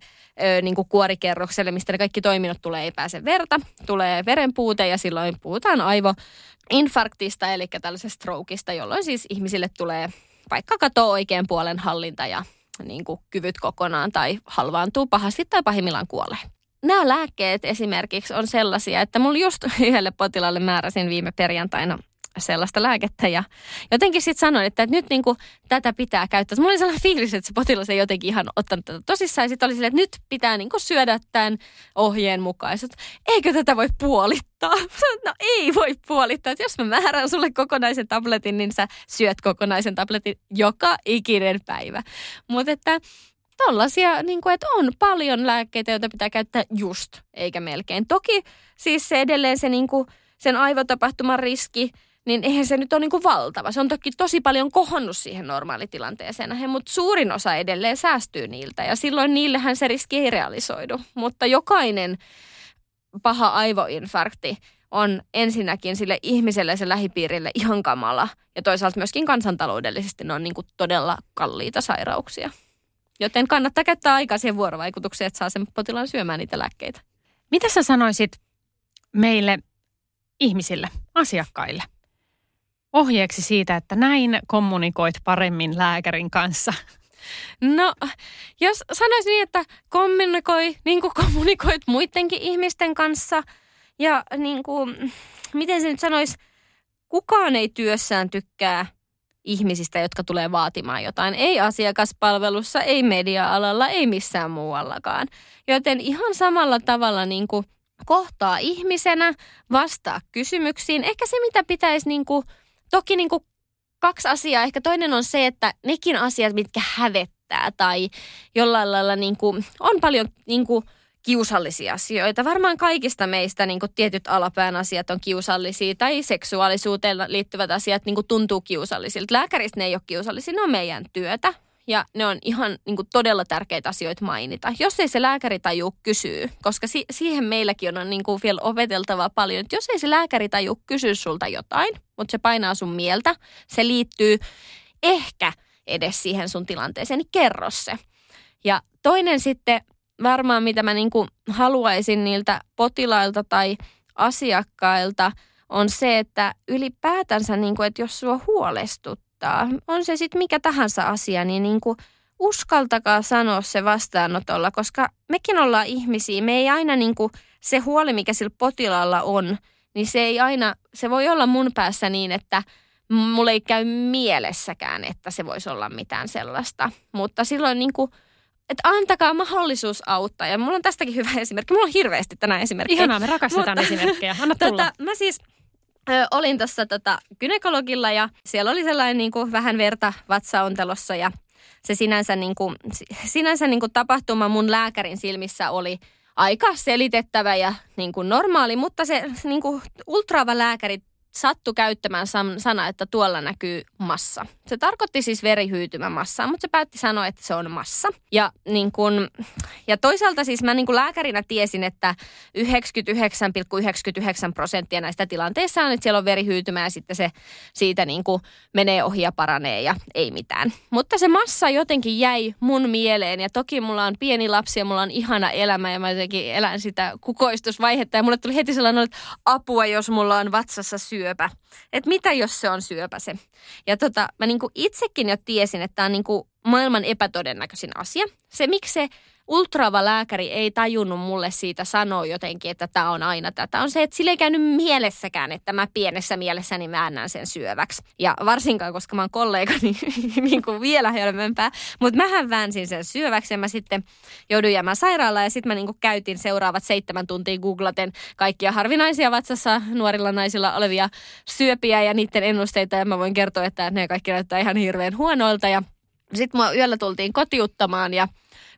niin kuin kuorikerrokselle, mistä ne kaikki toiminnot tulee, ei pääse verta, tulee verenpuute ja silloin puhutaan aivoinfarktista, eli tällaisesta strokeista, jolloin siis ihmisille tulee vaikka katoa oikean puolen hallinta ja niin kuin kyvyt kokonaan tai halvaantuu pahasti tai pahimmillaan kuolee. Nämä lääkkeet esimerkiksi on sellaisia, että mulla just yhdelle potilaalle määräsin viime perjantaina sellaista lääkettä ja jotenkin sitten sanoin, että, nyt niin kuin tätä pitää käyttää. Mulla oli sellainen fiilis, että se potilas ei jotenkin ihan ottanut tätä tosissaan ja sitten oli silleen, että nyt pitää niin kuin syödä tämän ohjeen mukaan. Eikö tätä voi puolittaa? no ei voi puolittaa. Että jos mä määrään sulle kokonaisen tabletin, niin sä syöt kokonaisen tabletin joka ikinen päivä. Mutta että tollasia, niin kuin, että on paljon lääkkeitä, joita pitää käyttää just, eikä melkein. Toki siis se edelleen se niin kuin, sen aivotapahtuman riski, niin eihän se nyt ole niin kuin valtava. Se on toki tosi paljon kohonnut siihen normaalitilanteeseen mutta suurin osa edelleen säästyy niiltä ja silloin niillehän se riski ei realisoidu. Mutta jokainen paha aivoinfarkti on ensinnäkin sille ihmiselle ja sen lähipiirille ihan kamala ja toisaalta myöskin kansantaloudellisesti ne on niin kuin todella kalliita sairauksia. Joten kannattaa käyttää aikaa siihen vuorovaikutukseen, että saa sen potilaan syömään niitä lääkkeitä. Mitä sä sanoisit meille ihmisille, asiakkaille? Ohjeeksi siitä, että näin kommunikoit paremmin lääkärin kanssa. No, jos sanoisin niin, että kommunikoi niin kuin kommunikoit muidenkin ihmisten kanssa ja niin kuin, miten se nyt sanoisi, kukaan ei työssään tykkää ihmisistä, jotka tulee vaatimaan jotain. Ei asiakaspalvelussa, ei media-alalla, ei missään muuallakaan. Joten ihan samalla tavalla niin kuin kohtaa ihmisenä, vastaa kysymyksiin. Ehkä se, mitä pitäisi niin kuin, toki niin kuin kaksi asiaa. Ehkä toinen on se, että nekin asiat, mitkä hävettää tai jollain lailla niin kuin, on paljon niin kuin, kiusallisia asioita. Varmaan kaikista meistä niin kuin tietyt alapään asiat on kiusallisia tai seksuaalisuuteen liittyvät asiat niin kuin tuntuu kiusallisilta. Lääkäristä ne ei ole kiusallisia, ne on meidän työtä ja ne on ihan niin kuin todella tärkeitä asioita mainita. Jos ei se lääkäri taju kysyy, koska si- siihen meilläkin on niin kuin vielä opeteltava paljon, että jos ei se lääkäri taju kysyä sulta jotain, mutta se painaa sun mieltä, se liittyy ehkä edes siihen sun tilanteeseen, niin kerro se. Ja toinen sitten varmaan, mitä mä niin kuin haluaisin niiltä potilailta tai asiakkailta, on se, että ylipäätänsä, niin kuin, että jos sua huolestuttaa, on se sitten mikä tahansa asia, niin, niin kuin uskaltakaa sanoa se vastaanotolla, koska mekin ollaan ihmisiä. Me ei aina niin kuin, se huoli, mikä sillä potilaalla on, niin se ei aina, se voi olla mun päässä niin, että mulle ei käy mielessäkään, että se voisi olla mitään sellaista. Mutta silloin niin kuin, että antakaa mahdollisuus auttaa. Ja mulla on tästäkin hyvä esimerkki. Mulla on hirveästi tänään esimerkkejä. Ihanaa, me rakastetaan Mutta, esimerkkejä. Anna tulla. Tota, mä siis ö, olin tuossa tota, gynekologilla ja siellä oli sellainen niin kuin, vähän verta vatsaontelossa ja se sinänsä, niin kuin, sinänsä niin kuin, tapahtuma mun lääkärin silmissä oli aika selitettävä ja niin kuin normaali, mutta se niin kuin, ultraava lääkäri sattu käyttämään sana, että tuolla näkyy massa. Se tarkoitti siis massaa, mutta se päätti sanoa, että se on massa. Ja, niin kun, ja toisaalta siis mä niin lääkärinä tiesin, että 99,99 prosenttia näistä tilanteissa on, että siellä on verihyytymä ja sitten se siitä niin kuin menee ohi ja paranee ja ei mitään. Mutta se massa jotenkin jäi mun mieleen ja toki mulla on pieni lapsi ja mulla on ihana elämä ja mä jotenkin elän sitä kukoistusvaihetta ja mulle tuli heti sellainen, että apua, jos mulla on vatsassa syöpä. Että mitä jos se on syöpä se. Ja tota, mä niinku itsekin jo tiesin, että tämä on niinku maailman epätodennäköisin asia. Se, miksi se ultraava lääkäri ei tajunnut mulle siitä sanoa jotenkin, että tämä on aina tätä. On se, että sille ei käynyt mielessäkään, että mä pienessä mielessäni väännän sen syöväksi. Ja varsinkaan, koska mä oon kollegani niin, niin kuin vielä hölmömpää. Mutta mähän väänsin sen syöväksi ja mä sitten jouduin jäämään sairaalaan ja sitten mä niin kuin käytin seuraavat seitsemän tuntia googlaten kaikkia harvinaisia vatsassa nuorilla naisilla olevia syöpiä ja niiden ennusteita. Ja mä voin kertoa, että ne kaikki näyttää ihan hirveän huonoilta ja sitten mua yöllä tultiin kotiuttamaan ja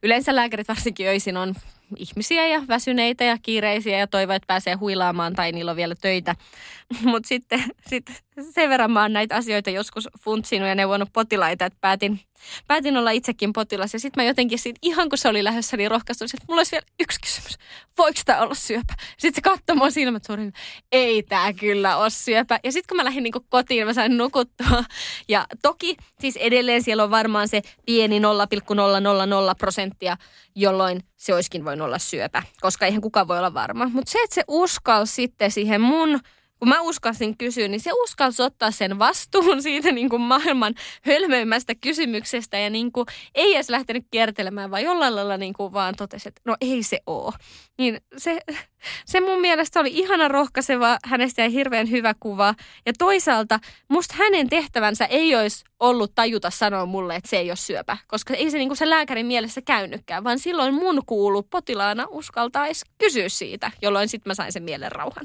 yleensä lääkärit varsinkin öisin on ihmisiä ja väsyneitä ja kiireisiä ja toivoo, että pääsee huilaamaan tai niillä on vielä töitä. Mutta sitten sit sen verran mä oon näitä asioita joskus funtsinut ja neuvonut potilaita, että päätin, päätin olla itsekin potilas. Ja sitten mä jotenkin siitä, ihan kun se oli lähdössä, niin rohkaistuin, että mulla olisi vielä yksi kysymys. Voiko tämä olla syöpä? Sitten se katsoi mua silmät suurin, ei tämä kyllä ole syöpä. Ja sitten kun mä lähdin niin kotiin, mä sain nukuttua. Ja toki siis edelleen siellä on varmaan se pieni 0,000 prosenttia, jolloin se olisikin voinut olla syöpä, koska eihän kukaan voi olla varma. Mutta se, että se uskalsi sitten siihen mun kun mä uskalsin kysyä, niin se uskalsi ottaa sen vastuun siitä niin kuin maailman hölmöimmästä kysymyksestä ja niin kuin ei edes lähtenyt kiertelemään, vaan jollain lailla niin kuin vaan totesi, että no ei se oo. Niin se, se mun mielestä oli ihana rohkaiseva, hänestä jäi hirveän hyvä kuva. Ja toisaalta musta hänen tehtävänsä ei olisi ollut tajuta sanoa mulle, että se ei ole syöpä. Koska ei se niin kuin se lääkärin mielessä käynytkään, vaan silloin mun kuulu potilaana uskaltaa edes kysyä siitä, jolloin sitten mä sain sen mielen rauhan.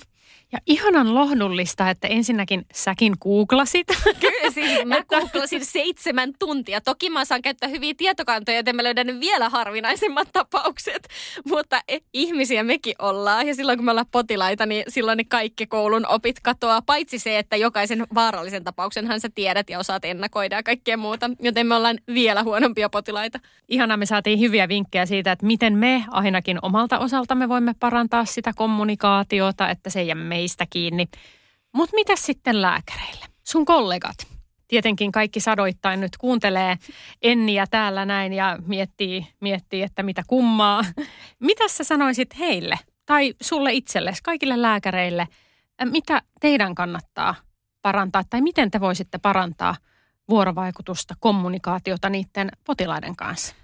Ja ihanan lohdullista, että ensinnäkin säkin googlasit. Kyllä, siis mä googlasin seitsemän tuntia. Toki mä saan käyttää hyviä tietokantoja, joten mä löydän vielä harvinaisemmat tapaukset. Mutta e, ihmisiä mekin ollaan. Ja silloin kun me ollaan potilaita, niin silloin ne kaikki koulun opit katoaa. Paitsi se, että jokaisen vaarallisen tapauksenhan sä tiedät ja osaat ennakoida ja kaikkea muuta. Joten me ollaan vielä huonompia potilaita. Ihanaa, me saatiin hyviä vinkkejä siitä, että miten me ainakin omalta osaltamme voimme parantaa sitä kommunikaatiota, että se ei jää meistä kiinni. Mutta mitä sitten lääkäreille? Sun kollegat, tietenkin kaikki sadoittain nyt kuuntelee Enniä täällä näin ja miettii, miettii että mitä kummaa. Mitä sä sanoisit heille tai sulle itsellesi, kaikille lääkäreille, mitä teidän kannattaa parantaa tai miten te voisitte parantaa vuorovaikutusta, kommunikaatiota niiden potilaiden kanssa?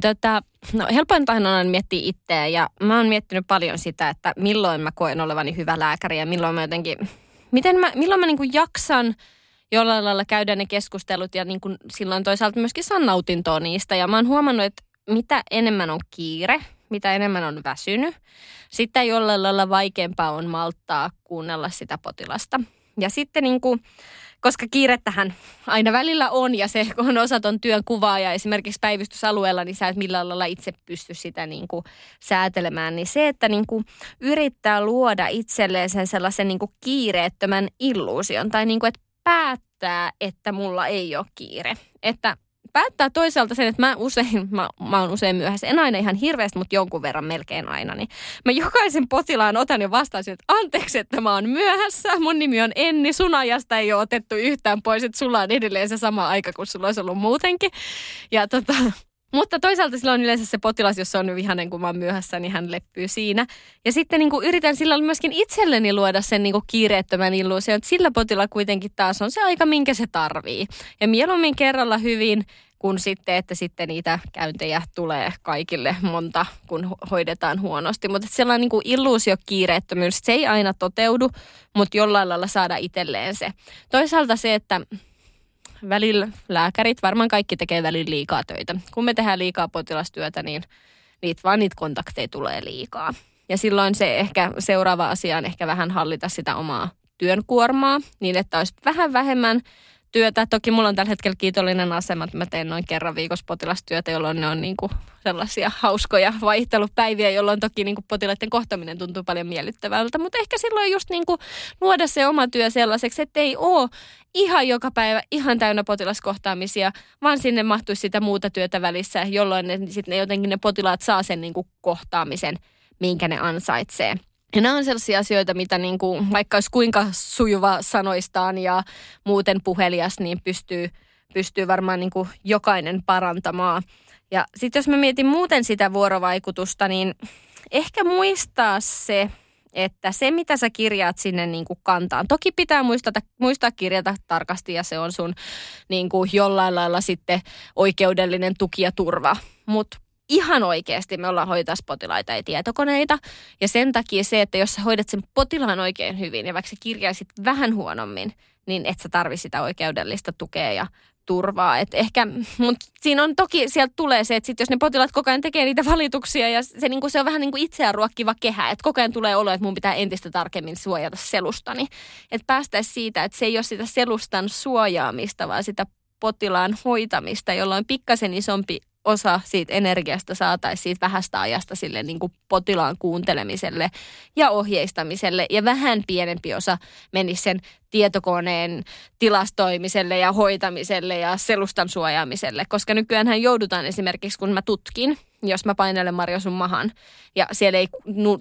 Tätä, no helpointahan on miettiä itseä ja mä oon miettinyt paljon sitä, että milloin mä koen olevani hyvä lääkäri ja milloin mä jotenkin, miten mä, milloin mä niin jaksan jollain lailla käydä ne keskustelut ja niin kuin silloin toisaalta myöskin saan nautintoa niistä. Ja mä oon huomannut, että mitä enemmän on kiire, mitä enemmän on väsynyt, sitä jollain lailla vaikeampaa on malttaa kuunnella sitä potilasta. Ja sitten niin kuin, koska kiirettähän aina välillä on ja se on osaton työn kuvaa ja esimerkiksi päivystysalueella, niin sä et millään lailla itse pysty sitä niin kuin säätelemään. Niin se, että niin kuin yrittää luoda itselleen sen sellaisen niin kuin kiireettömän illuusion tai niin kuin, että päättää, että mulla ei ole kiire. Että päättää toisaalta sen, että mä usein, mä, mä oon usein myöhässä, en aina ihan hirveästi, mutta jonkun verran melkein aina, niin mä jokaisen potilaan otan jo vastaisin, että anteeksi, että mä oon myöhässä, mun nimi on Enni, sun ajasta ei ole otettu yhtään pois, että sulla on edelleen se sama aika kuin sulla olisi ollut muutenkin. Ja tota, mutta toisaalta silloin yleensä se potilas, jos se on vihainen, kun mä oon myöhässä, niin hän leppyy siinä. Ja sitten niin kuin yritän sillä myöskin itselleni luoda sen niin kuin kiireettömän illuusion, että sillä potilla kuitenkin taas on se aika, minkä se tarvii. Ja mieluummin kerralla hyvin, kun sitten, että sitten niitä käyntejä tulee kaikille monta, kun hoidetaan huonosti. Mutta sellainen niin kuin illuusio kiireettömyys, se ei aina toteudu, mutta jollain lailla saada itselleen se. Toisaalta se, että välillä lääkärit, varmaan kaikki tekee välillä liikaa töitä. Kun me tehdään liikaa potilastyötä, niin niitä vaan niitä kontakteja tulee liikaa. Ja silloin se ehkä seuraava asia on ehkä vähän hallita sitä omaa työnkuormaa, niin että olisi vähän vähemmän työtä. Toki mulla on tällä hetkellä kiitollinen asema, että mä teen noin kerran viikossa potilastyötä, jolloin ne on niin kuin sellaisia hauskoja vaihtelupäiviä, jolloin toki niin kuin potilaiden kohtaminen tuntuu paljon miellyttävältä. Mutta ehkä silloin just niin kuin luoda se oma työ sellaiseksi, että ei ole ihan joka päivä ihan täynnä potilaskohtaamisia, vaan sinne mahtuisi sitä muuta työtä välissä, jolloin ne, sit ne jotenkin ne potilaat saa sen niin kuin kohtaamisen, minkä ne ansaitsee. Ja nämä on sellaisia asioita, mitä niin kuin, vaikka olisi kuinka sujuva sanoistaan ja muuten puhelias, niin pystyy, pystyy varmaan niin kuin jokainen parantamaan. Ja sitten jos mä mietin muuten sitä vuorovaikutusta, niin ehkä muistaa se, että se mitä sä kirjaat sinne niin kuin kantaan. Toki pitää muistaa, muistaa kirjata tarkasti ja se on sun niin kuin jollain lailla sitten oikeudellinen tuki ja turva. Mutta ihan oikeasti me ollaan potilaita ja tietokoneita. Ja sen takia se, että jos sä hoidat sen potilaan oikein hyvin ja vaikka sä kirjaisit vähän huonommin, niin et sä tarvi sitä oikeudellista tukea ja turvaa. Et ehkä, mutta siinä on toki, sieltä tulee se, että sit jos ne potilaat koko ajan tekee niitä valituksia ja se, niinku, se on vähän niin kuin itseään ruokkiva kehä, että koko ajan tulee olo, että mun pitää entistä tarkemmin suojata selustani. Että päästäisiin siitä, että se ei ole sitä selustan suojaamista, vaan sitä potilaan hoitamista, jolloin pikkasen isompi osa siitä energiasta saataisiin siitä vähästä ajasta sille niin kuin potilaan kuuntelemiselle ja ohjeistamiselle. Ja vähän pienempi osa menisi sen tietokoneen tilastoimiselle ja hoitamiselle ja selustan suojaamiselle. Koska nykyään joudutaan esimerkiksi, kun mä tutkin, jos mä painelen Marjo sun mahan ja siellä ei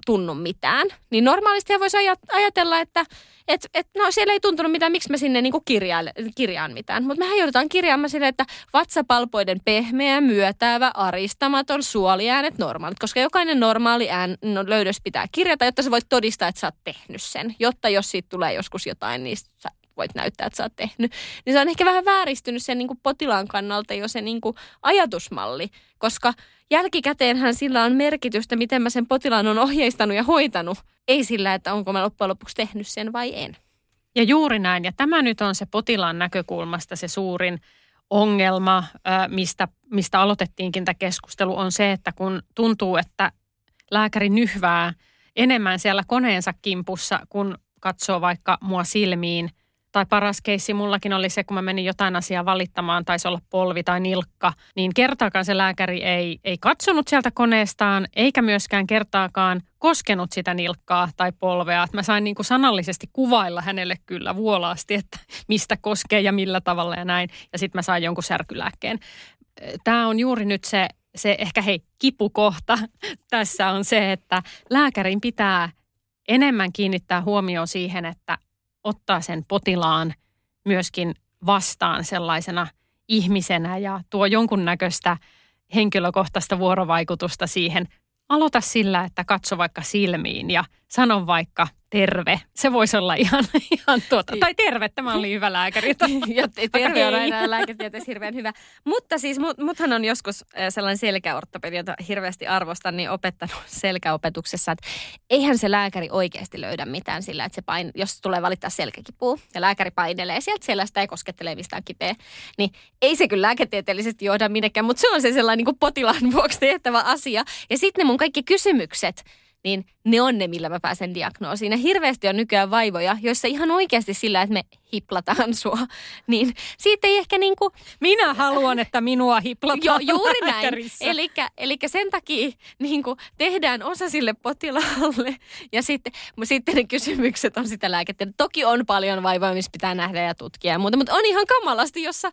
tunnu mitään, niin normaalisti voisi ajatella, että et, et, no siellä ei tuntunut mitään, miksi mä sinne niinku kirjaan, kirjaan mitään. Mutta mehän joudutaan kirjaamaan sille, että vatsapalpoiden pehmeä, myötävä, aristamaton, suoliäänet normaalit. Koska jokainen normaali ään no, löydös pitää kirjata, jotta sä voit todistaa, että sä oot tehnyt sen. Jotta jos siitä tulee joskus jotain, niin sä voit näyttää, että sä oot tehnyt. Niin se on ehkä vähän vääristynyt sen niin kuin potilaan kannalta jo se niin kuin ajatusmalli, koska jälkikäteenhän sillä on merkitystä, miten mä sen potilaan on ohjeistanut ja hoitanut. Ei sillä, että onko mä loppujen lopuksi tehnyt sen vai en. Ja juuri näin. Ja tämä nyt on se potilaan näkökulmasta se suurin ongelma, mistä, mistä aloitettiinkin tämä keskustelu, on se, että kun tuntuu, että lääkäri nyhvää enemmän siellä koneensa kimpussa, kun katsoo vaikka mua silmiin – tai paras keissi mullakin oli se, kun mä menin jotain asiaa valittamaan, taisi olla polvi tai nilkka, niin kertaakaan se lääkäri ei, ei katsonut sieltä koneestaan, eikä myöskään kertaakaan koskenut sitä nilkkaa tai polvea. Mä sain niin kuin sanallisesti kuvailla hänelle kyllä vuolaasti, että mistä koskee ja millä tavalla ja näin. Ja sitten mä sain jonkun särkylääkkeen. Tämä on juuri nyt se, se ehkä hei kipukohta tässä on se, että lääkärin pitää enemmän kiinnittää huomioon siihen, että ottaa sen potilaan myöskin vastaan sellaisena ihmisenä ja tuo jonkunnäköistä henkilökohtaista vuorovaikutusta siihen. Aloita sillä, että katso vaikka silmiin ja sano vaikka terve. Se voisi olla ihan, ihan tuota. Tai terve, tämä oli hyvä lääkäri. terve on aina lääketieteessä hirveän hyvä. Mutta siis mut, muthan on joskus sellainen selkäortopedi, jota hirveästi arvostan, niin opettanut selkäopetuksessa, että eihän se lääkäri oikeasti löydä mitään sillä, että se pain, jos tulee valittaa selkäkipua ja lääkäri painelee sieltä sellaista ja koskettelee mistään kipeä, niin ei se kyllä lääketieteellisesti johda minnekään, mutta se on se sellainen niin potilaan vuoksi tehtävä asia. Ja sitten ne mun kaikki kysymykset, niin ne on ne, millä mä pääsen diagnoosiin. Ja hirveästi on nykyään vaivoja, joissa ihan oikeasti sillä, että me hiplataan sua, niin siitä ei ehkä niin kuin... Minä haluan, että minua hiplataan Joo, juuri näin. Eli sen takia niin kuin tehdään osa sille potilaalle ja sitten, sitten ne kysymykset on sitä lääkettä. Toki on paljon vaivoja, missä pitää nähdä ja tutkia ja muuta, mutta on ihan kamalasti, jossa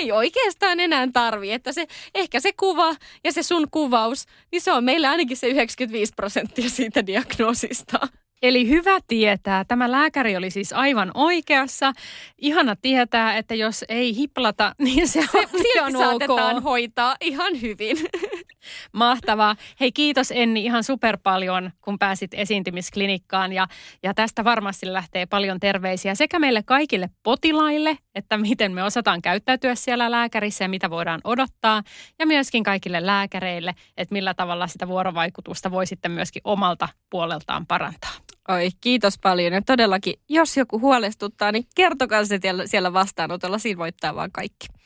ei oikeastaan enää tarvi. Että se, ehkä se kuva ja se sun kuvaus, niin se on meillä ainakin se 95 prosenttia siitä diagnoosista. Eli hyvä tietää. Tämä lääkäri oli siis aivan oikeassa. Ihana tietää, että jos ei hiplata, niin se, se on ihan saatetaan hoitaa ihan hyvin. Mahtavaa. Hei kiitos Enni ihan super paljon, kun pääsit esiintymisklinikkaan. Ja, ja tästä varmasti lähtee paljon terveisiä sekä meille kaikille potilaille, että miten me osataan käyttäytyä siellä lääkärissä ja mitä voidaan odottaa. Ja myöskin kaikille lääkäreille, että millä tavalla sitä vuorovaikutusta voi sitten myöskin omalta puoleltaan parantaa. Oi, kiitos paljon. Ja todellakin, jos joku huolestuttaa, niin kertokaa se siellä vastaanotolla. Siinä voittaa vaan kaikki.